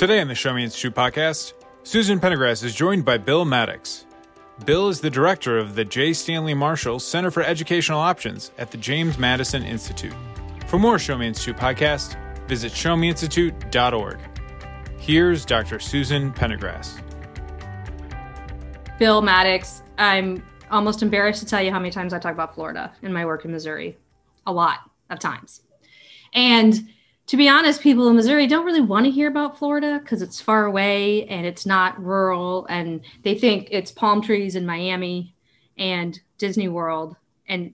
Today on the Show Me Institute podcast, Susan Pendergrass is joined by Bill Mattox. Bill is the director of the J. Stanley Marshall Center for Educational Options at the James Madison Institute. For more Show Me Institute podcast, visit showmeinstitute.org. Here's Dr. Susan Pendergrass. Bill Mattox, I'm almost embarrassed to tell you how many times I talk about Florida in my work in Missouri. A lot of times. And to be honest, people in Missouri don't really want to hear about Florida because it's far away and it's not rural. And they think it's palm trees in Miami and Disney World and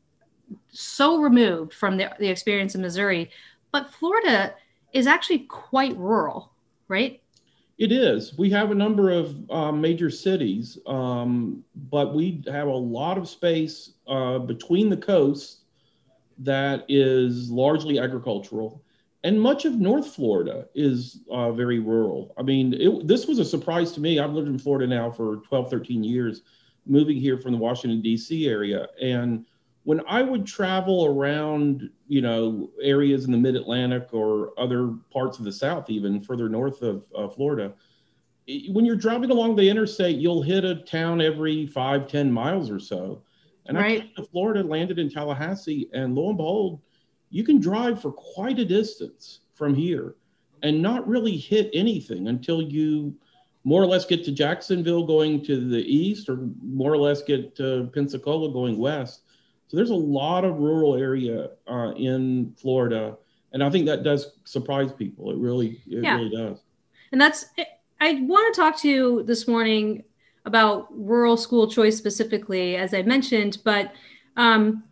so removed from the, the experience in Missouri. But Florida is actually quite rural, right? It is. We have a number of uh, major cities, um, but we have a lot of space uh, between the coasts that is largely agricultural and much of North Florida is uh, very rural. I mean, it, this was a surprise to me. I've lived in Florida now for 12, 13 years, moving here from the Washington, D.C. area. And when I would travel around, you know, areas in the mid Atlantic or other parts of the South, even further north of uh, Florida, when you're driving along the interstate, you'll hit a town every five, 10 miles or so. And right. I came to Florida, landed in Tallahassee, and lo and behold, you can drive for quite a distance from here and not really hit anything until you more or less get to Jacksonville going to the east or more or less get to Pensacola going west. So there's a lot of rural area uh, in Florida. And I think that does surprise people. It really, it yeah. really does. And that's, I want to talk to you this morning about rural school choice specifically, as I mentioned, but um,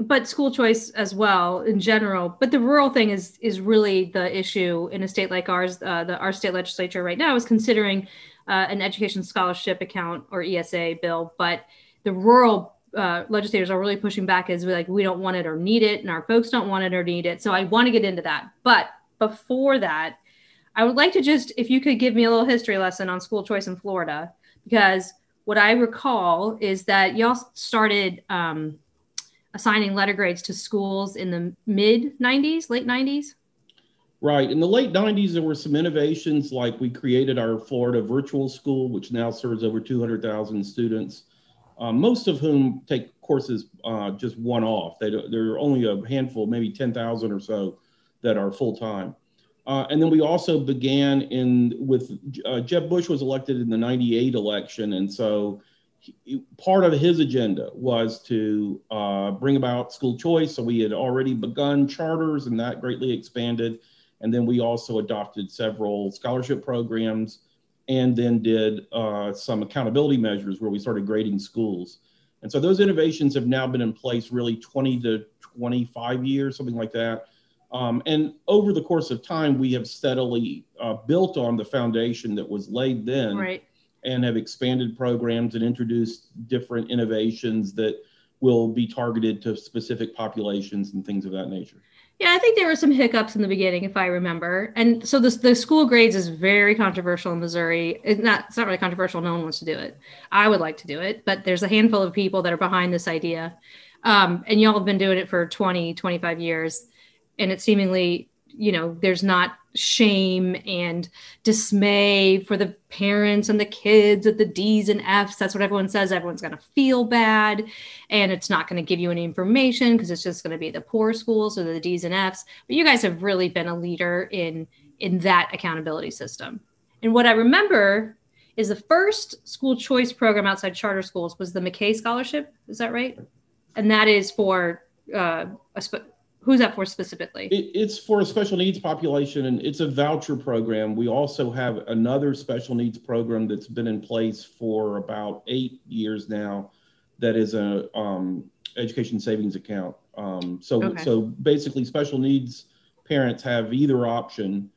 but school choice as well in general. But the rural thing is is really the issue in a state like ours. Uh, the our state legislature right now is considering uh, an education scholarship account or ESA bill, but the rural uh, legislators are really pushing back as like we don't want it or need it, and our folks don't want it or need it. So I want to get into that. But before that, I would like to just if you could give me a little history lesson on school choice in Florida, because what I recall is that y'all started. Um, assigning letter grades to schools in the mid 90s, late 90s? Right. In the late 90s, there were some innovations like we created our Florida virtual school, which now serves over 200,000 students, uh, most of whom take courses uh, just one off. They there are only a handful, maybe 10,000 or so, that are full time. Uh, and then we also began in with uh, Jeb Bush was elected in the 98 election. And so part of his agenda was to uh, bring about school choice. So we had already begun charters, and that greatly expanded. And then we also adopted several scholarship programs, and then did uh, some accountability measures where we started grading schools. And so those innovations have now been in place really 20 to 25 years, something like that. Um, and over the course of time, we have steadily uh, built on the foundation that was laid then. Right and have expanded programs and introduced different innovations that will be targeted to specific populations and things of that nature. Yeah, I think there were some hiccups in the beginning, if I remember. And so the the school grades is very controversial in Missouri. It's not, it's not really controversial. No one wants to do it. I would like to do it, but there's a handful of people that are behind this idea. Um, and y'all have been doing it for 20, 25 years. And it seemingly you know there's not shame and dismay for the parents and the kids at the d's and f's. That's what everyone says. Everyone's going to feel bad. And it's not going to give you any information because it's just going to be the poor schools or the d's and f's. But you guys have really been a leader in in that accountability system. And what i remember is the first school choice program outside charter schools was the mckay scholarship. Is that right? And that is for uh, a sp- Who's that for specifically? It, it's for a special needs population, and it's a voucher program. We also have another special needs program that's been in place for about eight years now. That is a um, education savings account. Um, so, okay. so basically, special needs parents have either option,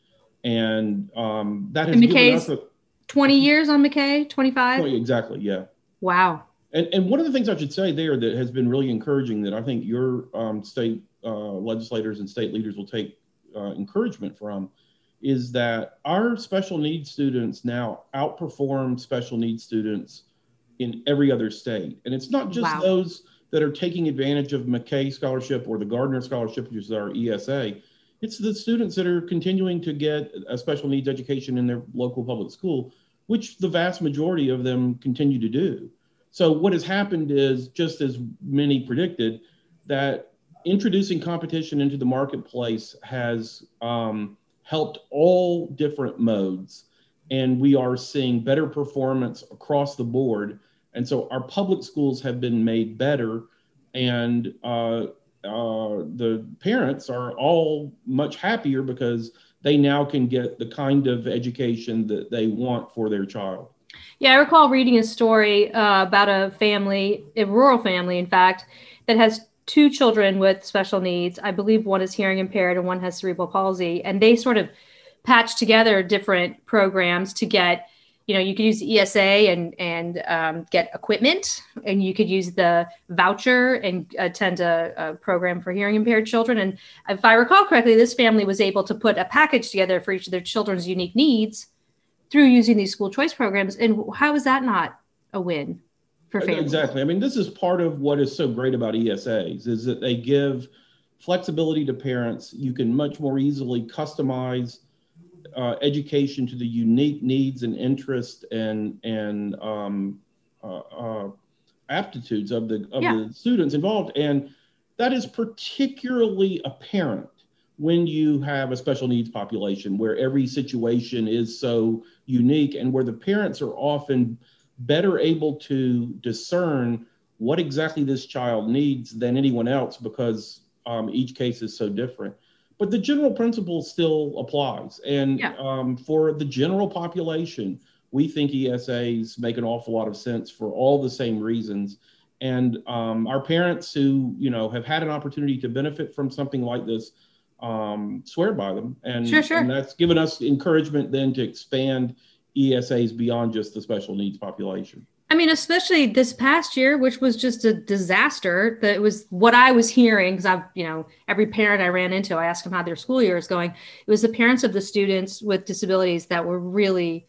and um, that has and a, 20 years on McKay, 25. Exactly. Yeah. Wow. And, and one of the things I should say there that has been really encouraging that I think your um, state legislators and state leaders will take uh, encouragement from is that our special needs students now outperform special needs students in every other state. And it's not just wow. those that are taking advantage of McKay Scholarship or the Gardner Scholarship, which is our ESA. It's the students that are continuing to get a special needs education in their local public school, which the vast majority of them continue to do. So what has happened is, just as many predicted, that introducing competition into the marketplace has um, helped all different modes, and we are seeing better performance across the board. And so our public schools have been made better, and uh, uh, the parents are all much happier because they now can get the kind of education that they want for their child. Yeah, I recall reading a story uh, about a family, a rural family, in fact, that has two children with special needs. I believe one is hearing impaired and one has cerebral palsy. And they sort of patched together different programs to get, you know, you could use ESA and and um, get equipment, and you could use the voucher and attend a, a, program for hearing impaired children. And if I recall correctly, this family was able to put a package together for each of their children's unique needs through using these school choice programs. And how is that not a win? For families. Exactly. I mean, this is part of what is so great about ESAs is that they give flexibility to parents. You can much more easily customize uh, education to the unique needs and interests and and um, uh, uh, aptitudes of the of yeah. the students involved, and that is particularly apparent when you have a special needs population where every situation is so unique and where the parents are often better able to discern what exactly this child needs than anyone else because um, each case is so different. But the general principle still applies. And yeah. um, for the general population, we think ESAs make an awful lot of sense for all the same reasons. And um, our parents who, you know, have had an opportunity to benefit from something like this um, swear by them. And, sure, sure. and that's given us encouragement then to expand ESAs beyond just the special needs population. I mean, especially this past year, which was just a disaster. That was what I was hearing because I've, you know, every parent I ran into, I asked them how their school year is going. It was the parents of the students with disabilities that were really,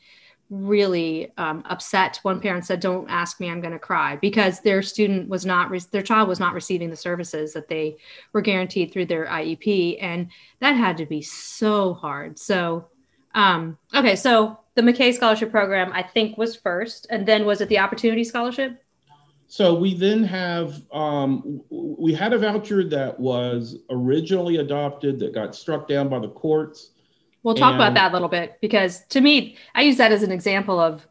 really um, upset. One parent said, "Don't ask me, I'm going to cry," because their student was not, re- their child was not receiving the services that they were guaranteed through their IEP, and that had to be so hard. So, um, okay, so the McKay Scholarship Program, I think, was first, and then was it the Opportunity Scholarship? So we then have um, we had a voucher that was originally adopted that got struck down by the courts. We'll talk and, about that a little bit because to me, I use that as an example of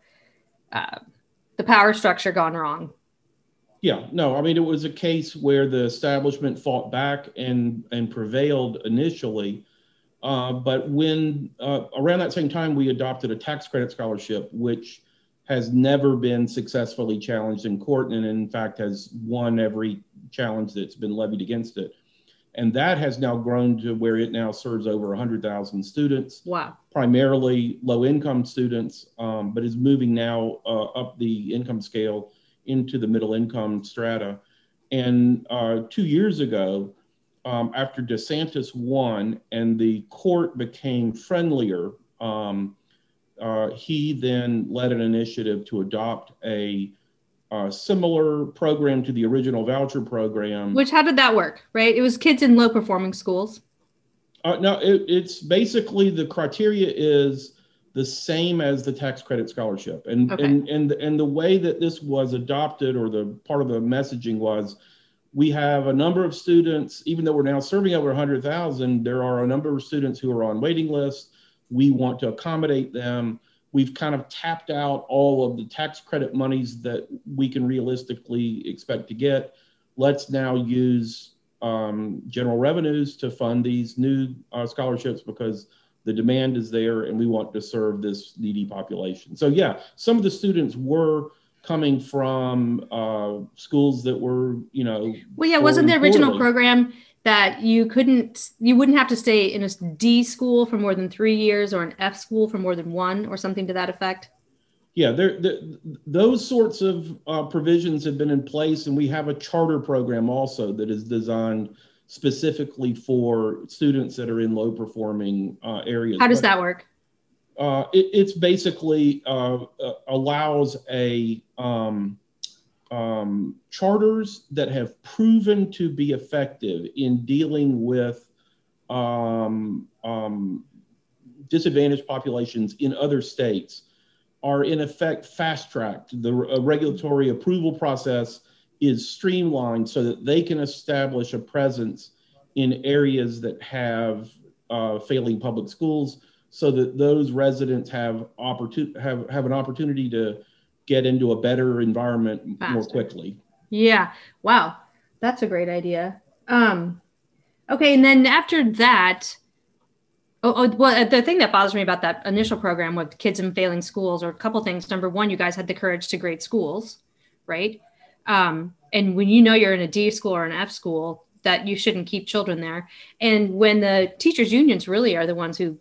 uh, the power structure gone wrong. Yeah, no, I mean it was a case where the establishment fought back and and prevailed initially, uh, but when uh, around that same time, we adopted a tax credit scholarship, which has never been successfully challenged in court, and in fact has won every challenge that's been levied against it. And that has now grown to where it now serves over 100,000 students. Wow. Primarily low income students, um, but is moving now uh, up the income scale into the middle income strata. And uh, two years ago, um, after DeSantis won and the court became friendlier, um, uh, he then led an initiative to adopt a, a, similar program to the original voucher program. Which, how did that work? Right? It was kids in low performing schools. Uh, no, it, it's basically the criteria is the same as the tax credit scholarship, and okay. and and and the way that this was adopted, or the part of the messaging was we have a number of students, even though we're now serving over 100,000, there are a number of students who are on waiting lists. We want to accommodate them. We've kind of tapped out all of the tax credit monies that we can realistically expect to get. Let's now use um, general revenues to fund these new uh, scholarships because the demand is there and we want to serve this needy population. So, yeah, some of the students were coming from uh, schools that were, you know. Well, yeah, wasn't the original poorly. program that you couldn't, you wouldn't have to stay in a D school for more than three years or an F school for more than one or something to that effect? Yeah, there, those sorts of uh, provisions have been in place, and we have a charter program also that is designed specifically for students that are in low performing uh, areas. How does that work? Uh, it, it's basically uh, uh, allows a um, um, charters that have proven to be effective in dealing with um, um, disadvantaged populations in other states are in effect fast tracked. The uh, regulatory approval process is streamlined so that they can establish a presence in areas that have failing public schools so that those residents have opportunity have, have an opportunity to get into a better environment Faster. more quickly. Yeah. Wow. That's a great idea. Um, okay. And then after that, oh, oh, well, the thing that bothers me about that initial program with kids in failing schools are a couple things. Number one, you guys had the courage to grade schools, right? Um, and when you know you're in a D school or an F school, that you shouldn't keep children there. And when the teachers unions really are the ones who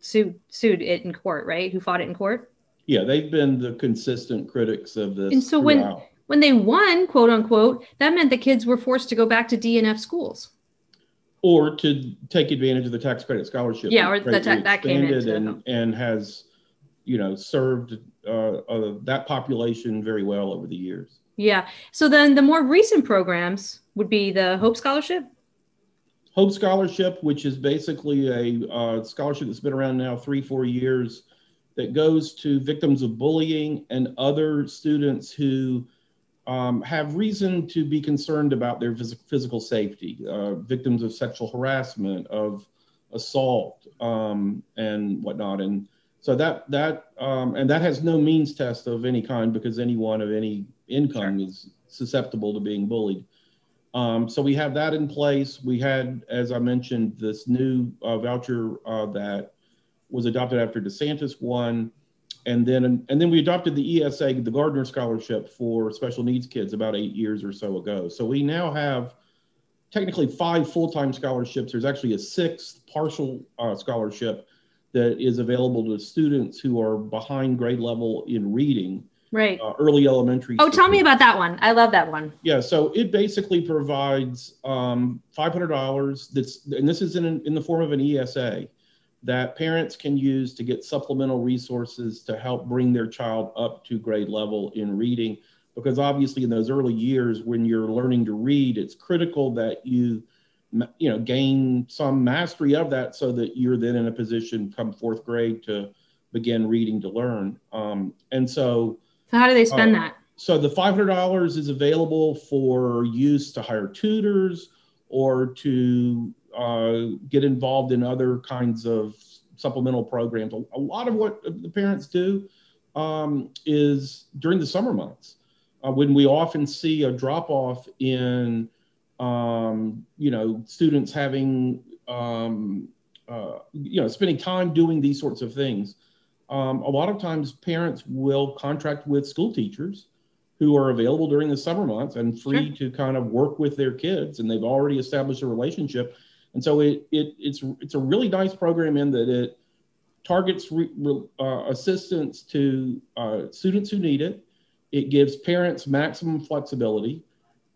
sued sued it in court, right? Who fought it in court? Yeah, they've been the consistent critics of this. And so throughout. when when they won, quote unquote, that meant the kids were forced to go back to DNF schools. Or to take advantage of the tax credit scholarship. Yeah, or the ta- that came into and, and has, you know, served uh, uh, that population very well over the years. Yeah. So then the more recent programs would be the Hope Scholarship. Hope Scholarship, which is basically a uh, scholarship that's been around now three, four years, that goes to victims of bullying and other students who um, have reason to be concerned about their phys- physical safety, uh, victims of sexual harassment, of assault, um, and whatnot. And so that that um, and that has no means test of any kind because anyone of any income sure. is susceptible to being bullied. Um, so we have that in place. We had, as I mentioned, this new uh, voucher uh, that was adopted after DeSantis won, and then and then we adopted the ESA, the Gardner Scholarship for special needs kids, about eight years or so ago. So we now have technically five full-time scholarships. There's actually a sixth partial uh, scholarship that is available to students who are behind grade level in reading right. Uh, early elementary oh tell me about that one. I love that one. Yeah so it basically provides um, $500 that's and this is in, in the form of an esa that parents can use to get supplemental resources to help bring their child up to grade level in reading. Because obviously in those early years when you're learning to read it's critical that you you know gain some mastery of that so that you're then in a position come fourth grade to begin reading to learn. Um, and so so how do they spend uh, that? So the five hundred dollars is available for use to hire tutors or to uh, get involved in other kinds of supplemental programs. A, a lot of what the parents do um, is during the summer months uh, when we often see a drop off in um, you know students having um, uh, you know spending time doing these sorts of things um, a lot of times parents will contract with school teachers who are available during the summer months and free sure. to kind of work with their kids and they've already established a relationship and so it, it it's it's a really nice program in that it targets re, uh, assistance to uh, students who need it it gives parents maximum flexibility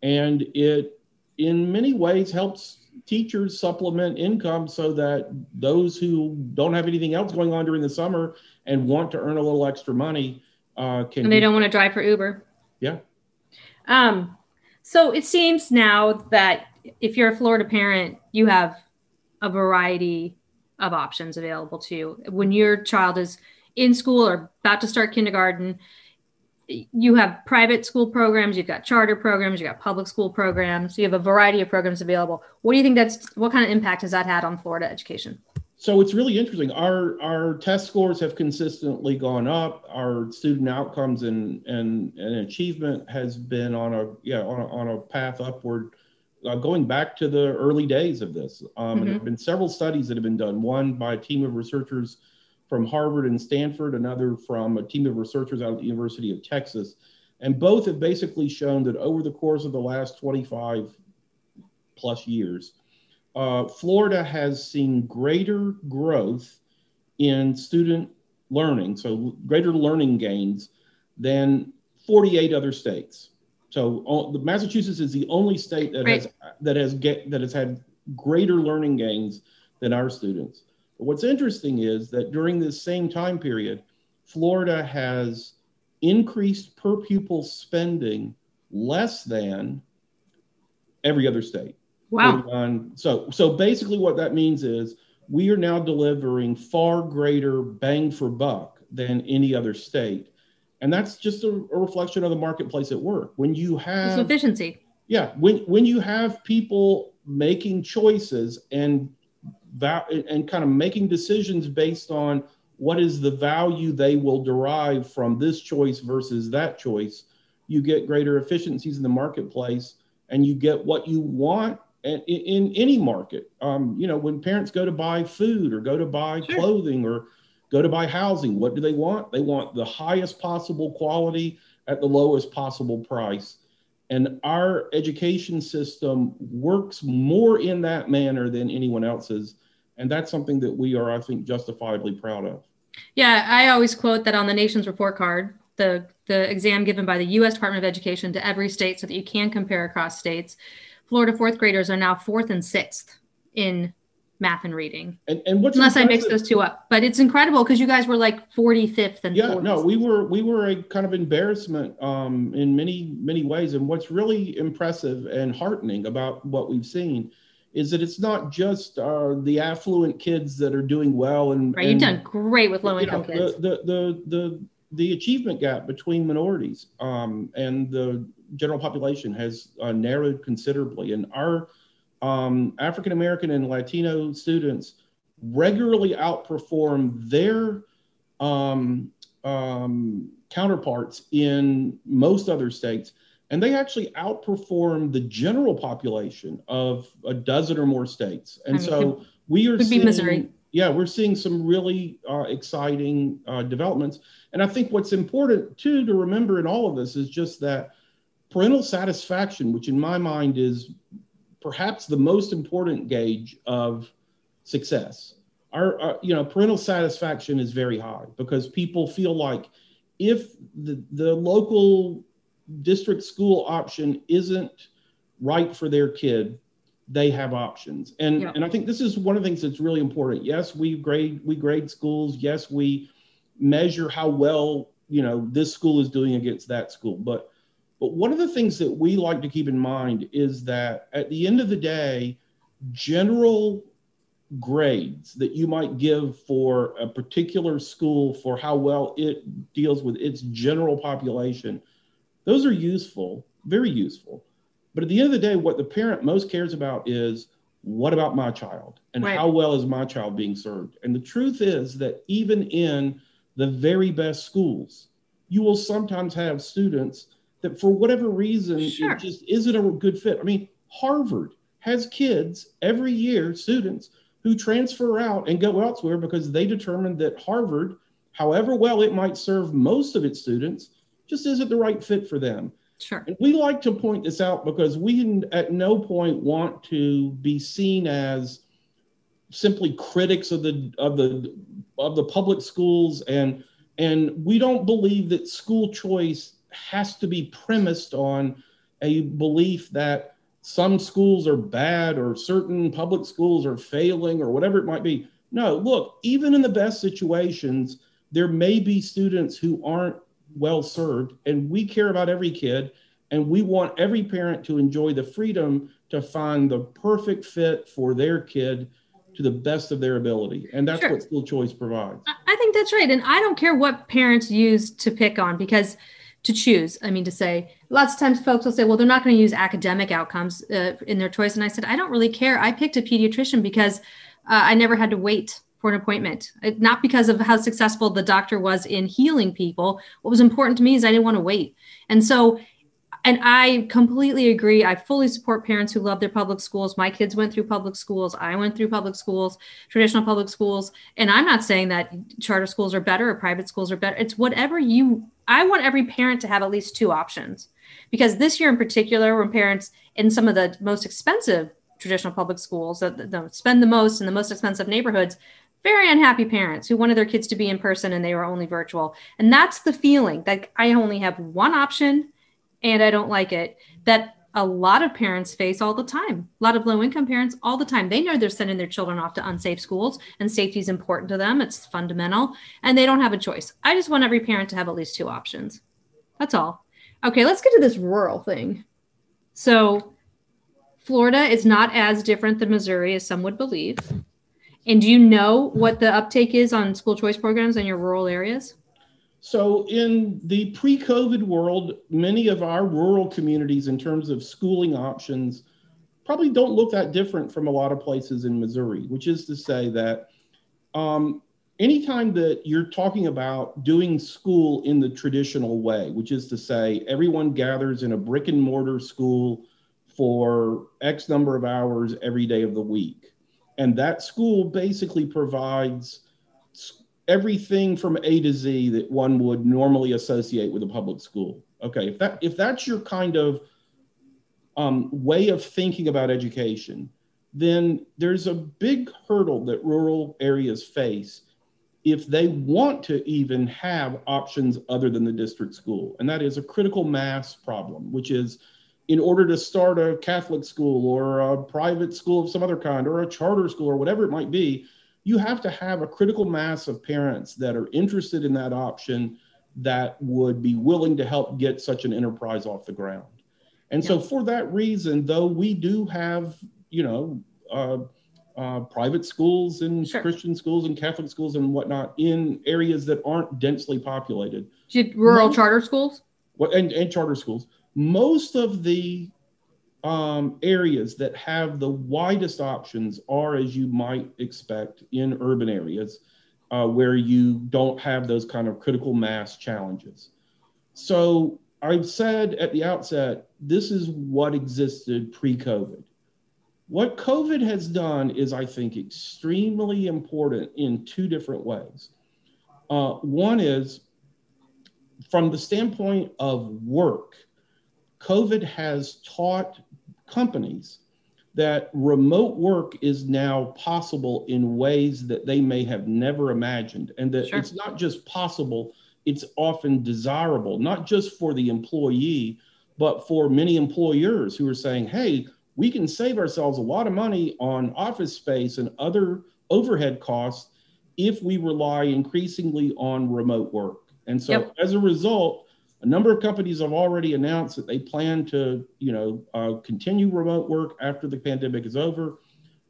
and it in many ways helps teachers supplement income so that those who don't have anything else going on during the summer and want to earn a little extra money uh, can. And they don't want to drive for Uber. Yeah. Um, so it seems now that if you're a Florida parent, you have a variety of options available to you. When your child is in school or about to start kindergarten, you have private school programs, you've got charter programs, you've got public school programs, you have a variety of programs available. What do you think that's what kind of impact has that had on Florida education? So it's really interesting. Our our test scores have consistently gone up. Our student outcomes and and, and achievement has been on a yeah on a, on a path upward, uh, going back to the early days of this. Um, mm-hmm. And there have been several studies that have been done. One by a team of researchers from Harvard and Stanford, another from a team of researchers out of the University of Texas. And both have basically shown that over the course of the last 25 plus years, uh, Florida has seen greater growth in student learning, so greater learning gains than 48 other states. So uh, Massachusetts is the only state that right. has that has get that has had greater learning gains than our students. But what's interesting is that during this same time period, Florida has increased per pupil spending less than every other state. Wow. So, so basically, what that means is we are now delivering far greater bang for buck than any other state. And that's just a, a reflection of the marketplace at work. When you have it's efficiency. Yeah. When, when you have people making choices and and kind of making decisions based on what is the value they will derive from this choice versus that choice, you get greater efficiencies in the marketplace and you get what you want in, in any market. Um, you know, when parents go to buy food or go to buy sure. clothing or go to buy housing, what do they want? They want the highest possible quality at the lowest possible price. And our education system works more in that manner than anyone else's. And that's something that we are, I think, justifiably proud of. Yeah, I always quote that on the nation's report card, the, the exam given by the US Department of Education to every state so that you can compare across states. Florida fourth graders are now fourth and sixth in math and reading. And, and what's unless I mix those two up, but it's incredible because you guys were like 45th and yeah, 40th. no, we were we were a kind of embarrassment um, in many many ways. And what's really impressive and heartening about what we've seen is that it's not just uh, the affluent kids that are doing well and right. You've done great with low income know, kids. The, the the the the achievement gap between minorities um, and the general population has uh, narrowed considerably, and our um, African American and Latino students regularly outperform their um, um, counterparts in most other states and they actually outperform the general population of a dozen or more states. And I mean, so we are Could seeing, Missouri. Yeah, we're seeing some really uh, exciting uh, developments. And I think what's important too to remember in all of this is just that parental satisfaction, which in my mind is perhaps the most important gauge of success. Our, our, you know parental satisfaction is very high because people feel like if the, the local district school option isn't right for their kid, they have options. And yeah. and I think this is one of the things that's really important. Yes, we grade we grade schools. Yes, we measure how well, you know, this school is doing against that school. But but one of the things that we like to keep in mind is that at the end of the day, general grades that you might give for a particular school for how well it deals with its general population those are useful, very useful. But at the end of the day, what the parent most cares about is what about my child and right. how well is my child being served? And the truth is that even in the very best schools, you will sometimes have students that, for whatever reason, sure. it just isn't a good fit. I mean, Harvard has kids every year, students who transfer out and go elsewhere because they determined that Harvard, however well it might serve most of its students, just isn't the right fit for them. Sure. And we like to point this out because we at no point want to be seen as simply critics of the of the of the public schools and and we don't believe that school choice has to be premised on a belief that some schools are bad or certain public schools are failing or whatever it might be. No, look, even in the best situations, there may be students who aren't well served. And we care about every kid, and we want every parent to enjoy the freedom to find the perfect fit for their kid to the best of their ability. And that's sure. what school choice provides. I think that's right. And I don't care what parents use to pick on because to choose, I mean, to say, lots of times folks will say, well, they're not going to use academic outcomes uh, in their choice. And I said, I don't really care. I picked a pediatrician because uh, I never had to wait for an appointment, uh, not because of how successful the doctor was in healing people. What was important to me is I didn't want to wait. And so, and I completely agree. I fully support parents who love their public schools. My kids went through public schools. I went through public schools, traditional public schools. And I'm not saying that charter schools are better or private schools are better. It's whatever you, I want every parent to have at least two options. Because this year in particular, when parents in some of the most expensive traditional public schools that spend the most in the most expensive neighborhoods very unhappy parents who wanted their kids to be in person and they were only virtual. And that's the feeling that I only have one option and I don't like it. That a lot of parents face all the time. A lot of low income parents all the time. They know they're sending their children off to unsafe schools and safety is important to them. It's fundamental and they don't have a choice. I just want every parent to have at least two options. That's all. Okay, let's get to this rural thing. So Florida is not as different than Missouri as some would believe. And do you know what the uptake is on school choice programs in your rural areas? So, in the pre COVID world, many of our rural communities, in terms of schooling options, probably don't look that different from a lot of places in Missouri, which is to say that um, anytime that you're talking about doing school in the traditional way, which is to say everyone gathers in a brick and mortar school for X number of hours every day of the week, and that school basically provides everything from A to Z that one would normally associate with a public school. Okay, if that if that's your kind of um, way of thinking about education, then there's a big hurdle that rural areas face if they want to even have options other than the district school. And that is a critical mass problem, which is in order to start a Catholic school or a private school of some other kind or a charter school or whatever it might be, you have to have a critical mass of parents that are interested in that option that would be willing to help get such an enterprise off the ground. And yeah. so, for that reason, though we do have, you know, uh, uh, private schools and sure. Christian schools and Catholic schools and whatnot in areas that aren't densely populated. Rural most, charter schools? Well, and, and charter schools. Most of the um, areas that have the widest options are, as you might expect, in urban areas uh, where you don't have those kind of critical mass challenges. So I've said at the outset, this is what existed pre COVID. What COVID has done is, I think, extremely important in two different ways. Uh, one is from the standpoint of work, COVID has taught companies that remote work is now possible in ways that they may have never imagined, and that sure. it's not just possible it's often desirable, not just for the employee, but for many employers who are saying, hey, we can save ourselves a lot of money on office space and other overhead costs if we rely increasingly on remote work. And so yep. as a result, a number of companies have already announced that they plan to, you know, uh, continue remote work after the pandemic is over.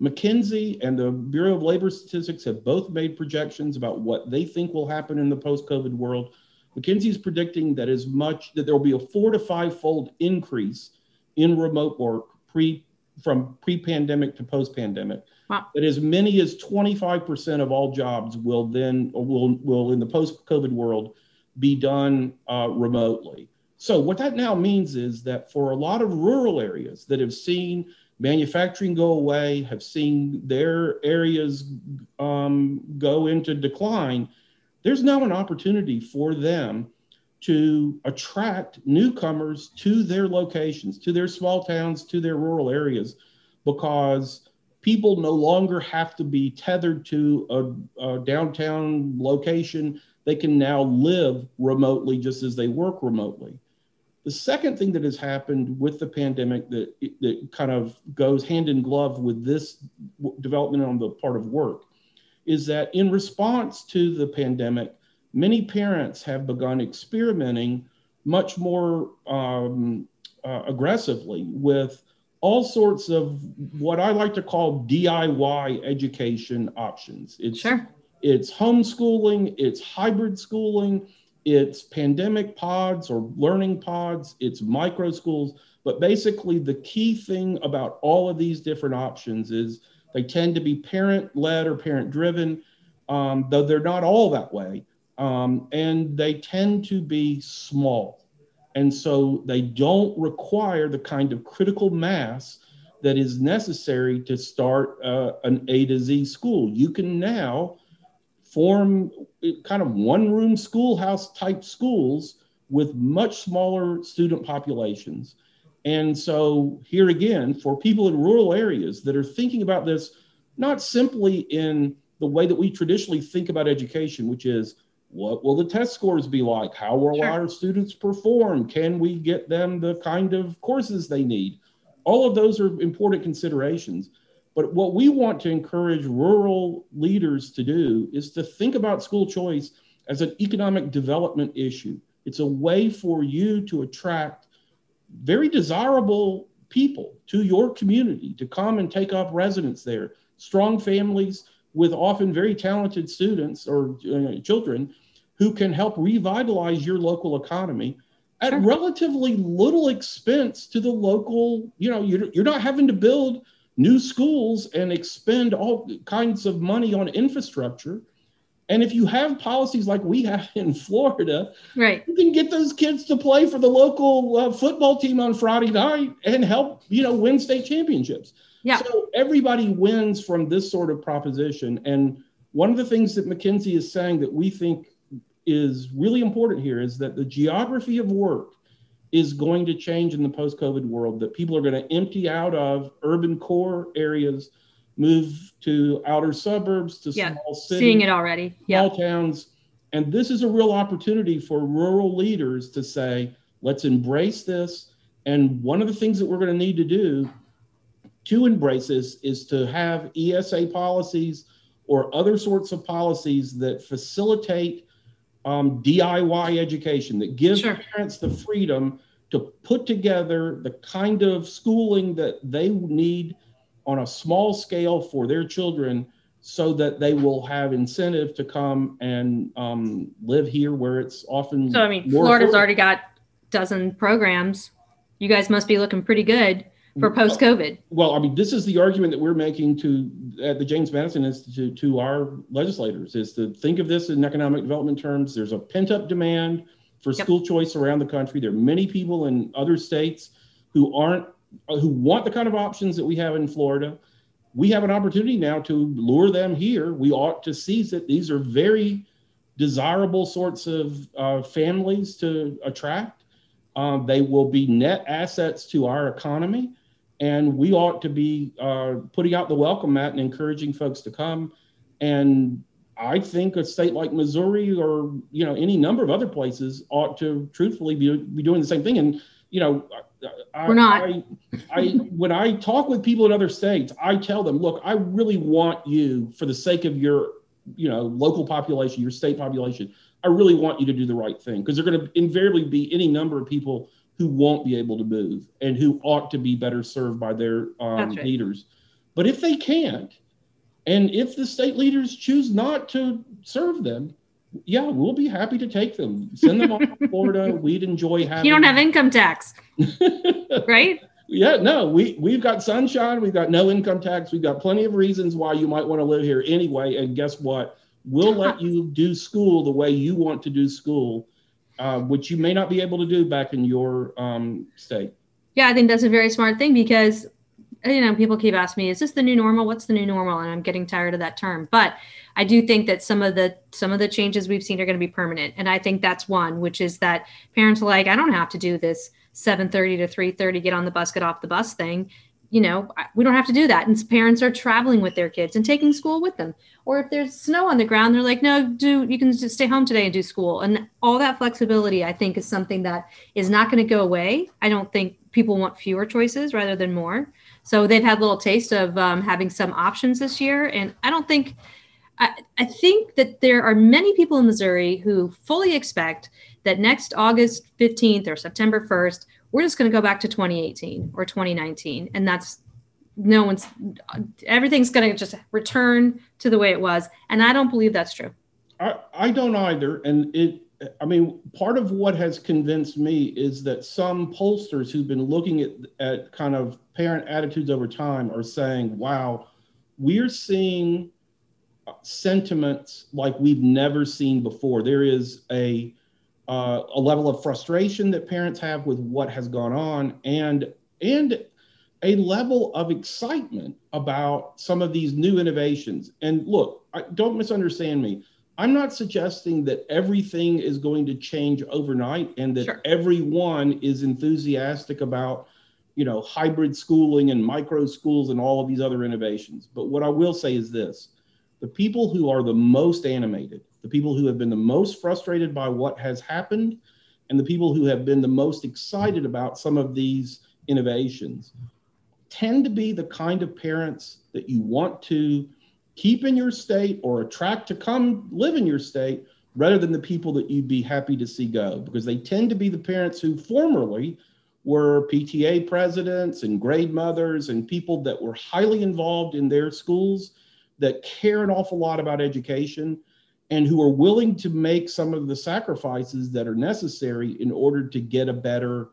McKinsey and the Bureau of Labor Statistics have both made projections about what they think will happen in the post-COVID world. McKinsey is predicting that as much that there will be a four to five fold increase in remote work pre from pre-pandemic to post-pandemic. Wow. That as many as 25% of all jobs will then will will in the post-COVID world be done uh, remotely. So what that now means is that for a lot of rural areas that have seen manufacturing go away, have seen their areas um, go into decline, there's now an opportunity for them to attract newcomers to their locations, to their small towns, to their rural areas, because people no longer have to be tethered to a, a downtown location. They can now live remotely just as they work remotely. The second thing that has happened with the pandemic that, that kind of goes hand in glove with this development on the part of work is that in response to the pandemic, many parents have begun experimenting much more um, uh, aggressively with all sorts of what I like to call DIY education options. It's, sure. It's homeschooling, it's hybrid schooling, it's pandemic pods or learning pods, it's micro schools. But basically, the key thing about all of these different options is they tend to be parent led or parent driven, um, though they're not all that way. Um, and they tend to be small. And so they don't require the kind of critical mass that is necessary to start uh, an A to Z school. You can now form kind of one room schoolhouse type schools with much smaller student populations. And so, here again, for people in rural areas that are thinking about this, not simply in the way that we traditionally think about education, which is what will the test scores be like? How will sure. our students perform? Can we get them the kind of courses they need? All of those are important considerations. But what we want to encourage rural leaders to do is to think about school choice as an economic development issue. It's a way for you to attract very desirable people to your community to come and take up residence there. Strong families with often very talented students or uh, children who can help revitalize your local economy at relatively little expense to the local. You know, you're, you're not having to build new schools and expend all kinds of money on infrastructure. And if you have policies like we have in Florida, right, you can get those kids to play for the local uh, football team on Friday night and help, you know, win state championships. Yeah. So everybody wins from this sort of proposition. And one of the things that McKinsey is saying that we think is really important here is that the geography of work is going to change in the post COVID world, that people are going to empty out of urban core areas, move to outer suburbs, to yeah, small cities. Seeing it already. Yeah. Small towns. And this is a real opportunity for rural leaders to say, let's embrace this. And one of the things that we're going to need to do to embrace this is to have ESA policies or other sorts of policies that facilitate um, DIY education, that gives sure. parents the freedom to put together the kind of schooling that they need on a small scale for their children so that they will have incentive to come and um, live here where it's often so i mean florida's affordable. already got dozen programs you guys must be looking pretty good for post COVID. Well, I mean, this is the argument that we're making to at the James Madison Institute to our legislators is to think of this in economic development terms. There's a pent up demand for yep. school choice around the country. There are many people in other states who aren't who want the kind of options that we have in Florida. We have an opportunity now to lure them here. We ought to seize it. These are very desirable sorts of uh, families to attract. Um, they will be net assets to our economy and we ought to be uh, putting out the welcome mat and encouraging folks to come. And I think a state like Missouri or you know any number of other places ought to truthfully be, be doing the same thing. And you know, I, we're not. I, I when I talk with people in other states, I tell them, look, I really want you for the sake of your you know local population, your state population. I really want you to do the right thing because they're going to invariably be any number of people who won't be able to move and who ought to be better served by their um, right. leaders. But if they can't, and if the state leaders choose not to serve them, yeah, we'll be happy to take them. Send them off to Florida. We'd enjoy having. You don't have income tax, right? Yeah, no, we we've got sunshine. We've got no income tax. We've got plenty of reasons why you might want to live here anyway. And guess what? We'll let you do school the way you want to do school uh, which you may not be able to do back in your um, state. Yeah, I think that's a very smart thing because you know people keep asking me, "Is this the new normal? What's the new normal?" And I'm getting tired of that term. But I do think that some of the some of the changes we've seen are going to be permanent, and I think that's one, which is that parents are like, "I don't have to do this 7:30 to 3:30, get on the bus, get off the bus thing." You know, we don't have to do that. And parents are traveling with their kids and taking school with them. Or if there's snow on the ground, they're like, no, do you can just stay home today and do school. And all that flexibility, I think, is something that is not going to go away. I don't think people want fewer choices rather than more. So they've had a little taste of um, having some options this year. And I don't think, I, I think that there are many people in Missouri who fully expect that next August 15th or September 1st, we're just going to go back to 2018 or 2019 and that's no one's everything's going to just return to the way it was and i don't believe that's true. I, I don't either and it i mean part of what has convinced me is that some pollsters who've been looking at, at kind of parent attitudes over time are saying wow we're seeing sentiments like we've never seen before. There is a uh, a level of frustration that parents have with what has gone on and and a level of excitement about some of these new innovations. And look I, don't misunderstand me. I'm not suggesting that everything is going to change overnight and that sure. everyone is enthusiastic about you know hybrid schooling and micro schools and all of these other innovations. But what i will say is this the people who are the most animated the people who have been the most frustrated by what has happened, and the people who have been the most excited about some of these innovations tend to be the kind of parents that you want to keep in your state or attract to come live in your state rather than the people that you'd be happy to see go because they tend to be the parents who formerly were PTA presidents and grade mothers and people that were highly involved in their schools that care an awful lot about education and who are willing to make some of the sacrifices that are necessary in order to get a better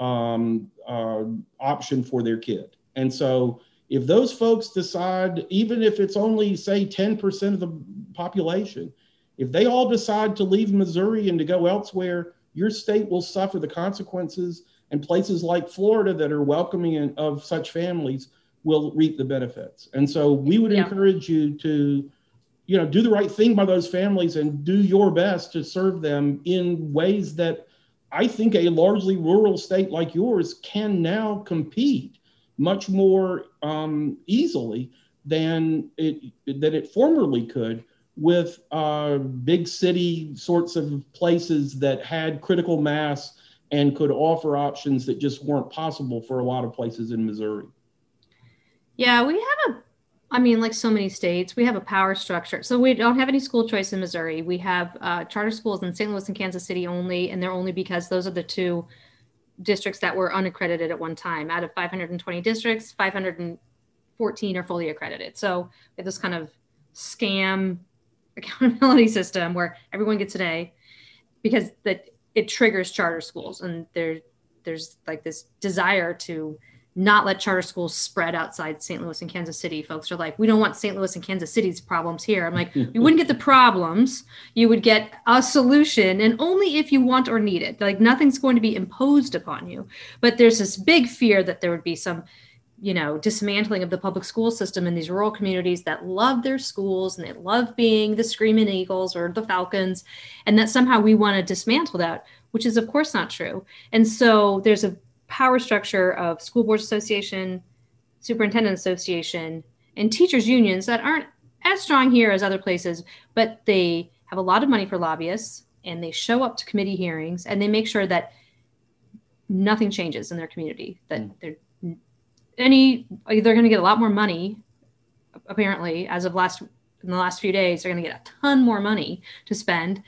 um, uh, option for their kid. And so, if those folks decide, even if it's only, say, 10% of the population, if they all decide to leave Missouri and to go elsewhere, your state will suffer the consequences. And places like Florida that are welcoming of such families will reap the benefits. And so we would yeah. encourage you to, you know, do the right thing by those families and do your best to serve them in ways that I think a largely rural state like yours can now compete much more um, easily than it than it formerly could with uh, big city sorts of places that had critical mass and could offer options that just weren't possible for a lot of places in Missouri. Yeah, we have a I mean, like so many states, we have a power structure. So we don't have any school choice in Missouri. We have uh, charter schools in St. Louis and Kansas City only, and they're only because those are the two districts that were unaccredited at one time. Out of 520 districts, 514 are fully accredited. So we have this kind of scam accountability system where everyone gets an A because that it triggers charter schools, and there there's like this desire to not let charter schools spread outside St. Louis and Kansas City. Folks are like, we don't want St. Louis and Kansas City's problems here. I'm like, you wouldn't get the problems. You would get a solution, and only if you want or need it. Like, nothing's going to be imposed upon you. But there's this big fear that there would be some, you know, dismantling of the public school system in these rural communities that love their schools and they love being the Screaming Eagles or the Falcons, and that somehow we want to dismantle that, which is, of course, not true. And so there's a power structure of school boards association, superintendent association, and teachers unions that aren't as strong here as other places, but they have a lot of money for lobbyists and they show up to committee hearings and they make sure that nothing changes in their community. That mm. they're any they're going to get a lot more money. Apparently, as of last in the last few days, they're going to get a ton more money to spend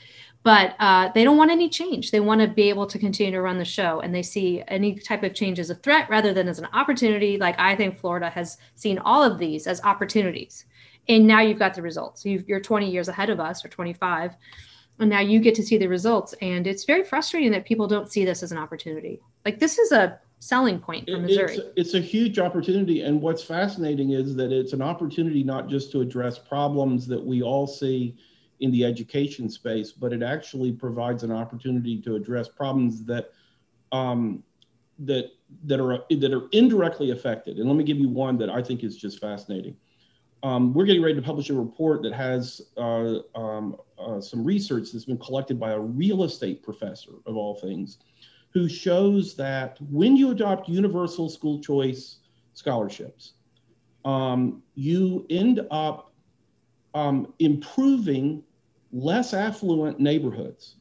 but uh, they don't want any change. They want to be able to continue to run the show, and they see any type of change as a threat rather than as an opportunity. Like I think Florida has seen all of these as opportunities, and now you've got the results. you are 20 years ahead of us, or 25, and now you get to see the results. And it's very frustrating that people don't see this as an opportunity. Like this is a selling point for Missouri. It's, it's a huge opportunity, and what's fascinating is that it's an opportunity not just to address problems that we all see in the education space, but it actually provides an opportunity to address problems that um, that that are that are indirectly affected. And let me give you one that I think is just fascinating. Um, we're getting ready to publish a report that has uh, um, uh, some research that's been collected by a real estate professor of all things, who shows that when you adopt universal school choice scholarships, um, you end up um, improving less affluent neighborhoods,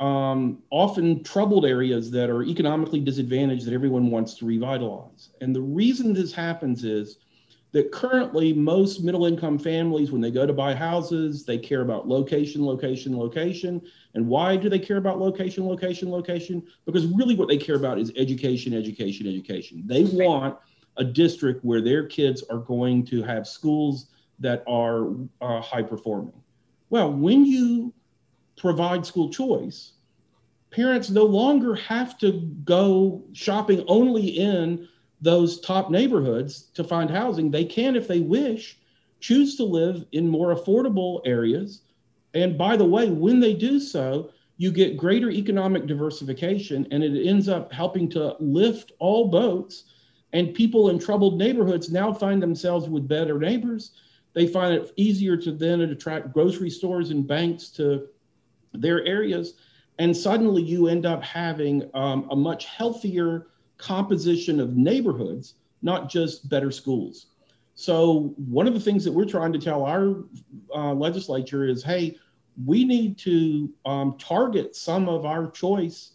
um, often troubled areas that are economically disadvantaged that everyone wants to revitalize. And the reason this happens is that currently most middle income families, when they go to buy houses, they care about location, location, location. And why do they care about location, location, location? Because really what they care about is education, education, education. They want a district where their kids are going to have schools that are uh, high performing. Well, when you provide school choice, parents no longer have to go shopping only in those top neighborhoods to find housing. They can, if they wish, choose to live in more affordable areas. And by the way, when they do so, you get greater economic diversification and it ends up helping to lift all boats. And people in troubled neighborhoods now find themselves with better neighbors they find it easier to then attract grocery stores and banks to their areas. And suddenly you end up having um, a much healthier composition of neighborhoods, not just better schools. So, one of the things that we're trying to tell our uh, legislature is hey, we need to um, target some of our choice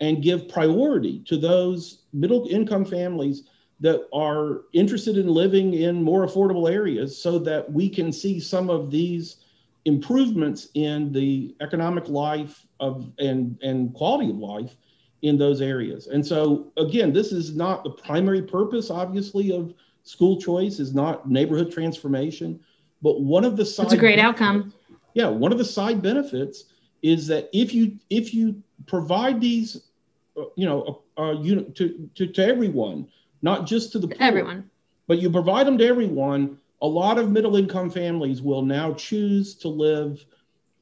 and give priority to those middle income families that are interested in living in more affordable areas so that we can see some of these improvements in the economic life of and, and quality of life in those areas. And so again, this is not the primary purpose, obviously, of school choice is not neighborhood transformation, but one of the side. It's a great outcome. Yeah, one of the side benefits is that if you if you provide these, uh, you know, uh, you to, to to everyone, not just to the poor, everyone, but you provide them to everyone. A lot of middle income families will now choose to live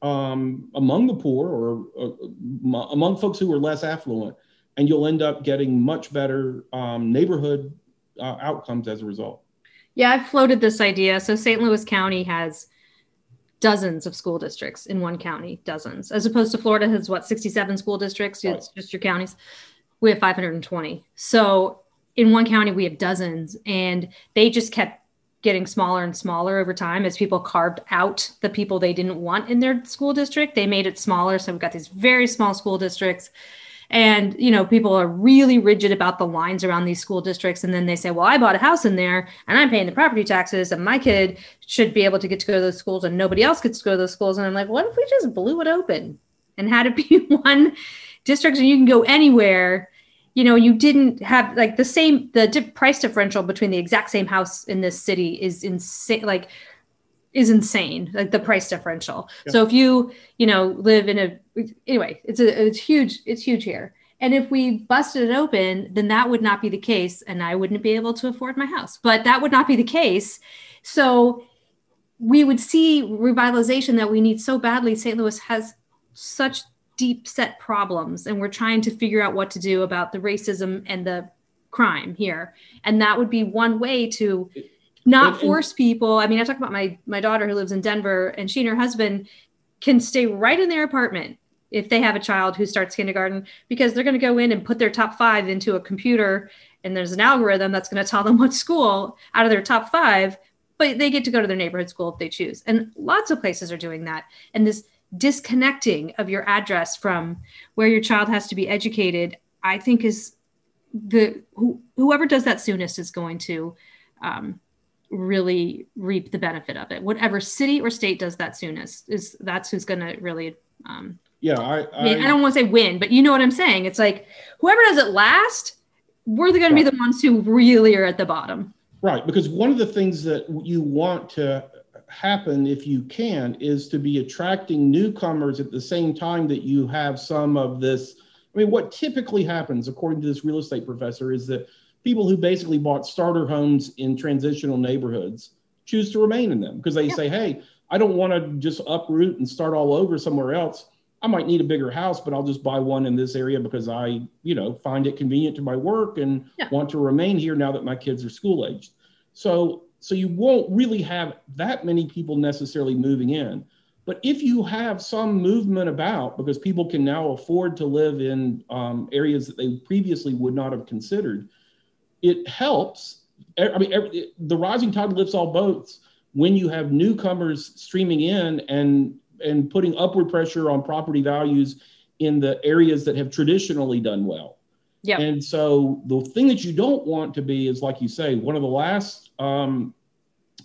um, among the poor or uh, among folks who are less affluent, and you'll end up getting much better um, neighborhood uh, outcomes as a result. Yeah, I've floated this idea. So St. Louis County has dozens of school districts in one county, dozens, as opposed to Florida has what 67 school districts. Right. It's just your counties. We have 520. So in one county we have dozens, and they just kept getting smaller and smaller over time as people carved out the people they didn't want in their school district. They made it smaller. So we've got these very small school districts and you know people are really rigid about the lines around these school districts and then they say well i bought a house in there and i'm paying the property taxes and my kid should be able to get to go to those schools and nobody else gets to go to those schools and i'm like what if we just blew it open and had it be one district and you can go anywhere you know you didn't have like the same the di- price differential between the exact same house in this city is insane like is insane like the price differential. Yeah. so if you you know live in a anyway it's a it's huge it's huge here. And if we busted it open then that would not be the case and i wouldn't be able to afford my house. But that would not be the case. So we would see revitalization that we need so badly. St louis has such deep set problems and we're trying to figure out what to do about the racism and the crime here. And that would be one way to not force people. I mean, I talk about my my daughter who lives in Denver, and she and her husband can stay right in their apartment if they have a child who starts kindergarten because they're going to go in and put their top five into a computer and there's an algorithm that's going to tell them what school out of their top five but they get to go to their neighborhood school if they choose. And lots of places are doing that. And this disconnecting of your address from where your child has to be educated i think is the who, whoever does that soonest is going to um, really reap the benefit of it. Whatever city or state does that soonest is that's who's going to really. Um, yeah, I, I, I, mean, I don't want to say win, but you know what I'm saying. It's like whoever does it last, we're going right. to be the ones who really are at the bottom. Right, because one of the things that you want to happen, if you can, is to be attracting newcomers at the same time that you have some of this. I mean, what typically happens, according to this real estate professor, is that people who basically bought starter homes in transitional neighborhoods choose to remain in them because they yeah. say, hey, I don't want to just uproot and start all over somewhere else. I might need a bigger house, but I'll just buy one in this area because I, you know, find it convenient to my work and yeah. want to remain here now that my kids are school aged. So, so you won't really have that many people necessarily moving in. But if you have some movement about, because people can now afford to live in um, areas that they previously would not have considered, it helps. I mean, every, the rising tide lifts all boats when you have newcomers streaming in and and putting upward pressure on property values in the areas that have traditionally done well. Yeah. And so the thing that you don't want to be is, like you say, one of the last um,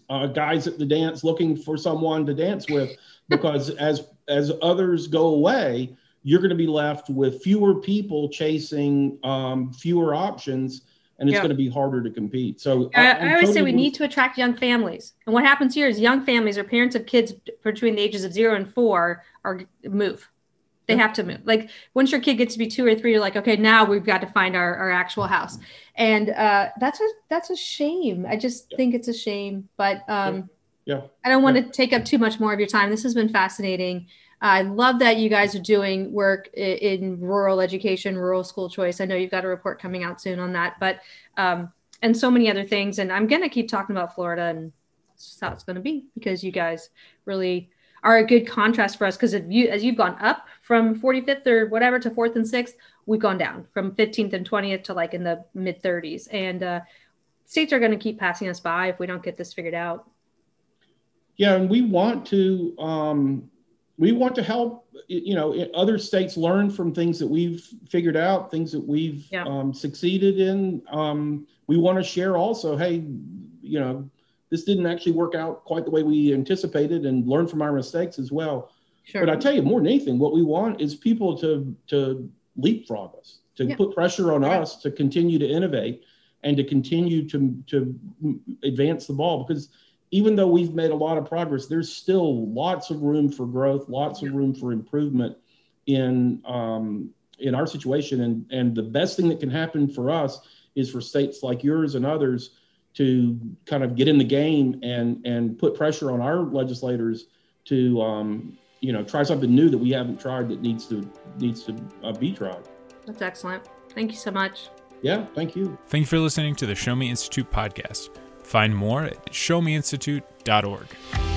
uh, guys at the dance looking for someone to dance with, because as as others go away, you're going to be left with fewer people chasing um, fewer options and it's going to be harder to compete. So I, I always say we need to attract young families. And what happens here is young families or parents of kids between the ages of zero and four are move. They have to move. Like once your kid gets to be two or three, you're like, okay, now we've got to find our, our actual house. And uh, that's a that's a shame. I just think it's a shame. But um, yeah. I don't want to take up too much more of your time. This has been fascinating. I love that you guys are doing work in, rural education, rural school choice. I know you've got a report coming out soon on that, but um, and so many other things. And I'm going to keep talking about Florida, and that's how it's going to be because you guys really are a good contrast for us. Because if you, as you've gone up from 45th or whatever to fourth and sixth, we've gone down from 15th and 20th to like in the mid 30s, and uh, states are going to keep passing us by if we don't get this figured out. Yeah, and we want to. Um we want to help you know other states learn from things that we've figured out things that we've yeah. um, succeeded in um, we want to share also hey you know this didn't actually work out quite the way we anticipated and learn from our mistakes as well sure. but i tell you more than anything what we want is people to to leapfrog us to Yeah. put pressure on Right. us to continue to innovate and to continue to to advance the ball because even though we've made a lot of progress, there's still lots of room for growth, lots of room for improvement in um, in our situation. And and the best thing that can happen for us is for states like yours and others to kind of get in the game and and put pressure on our legislators to um, you know try something new that we haven't tried that needs to needs to uh, be tried. That's excellent. Thank you so much. Yeah, thank you. Thank you for listening to the Show Me Institute podcast. Find more at showmeinstitute.org.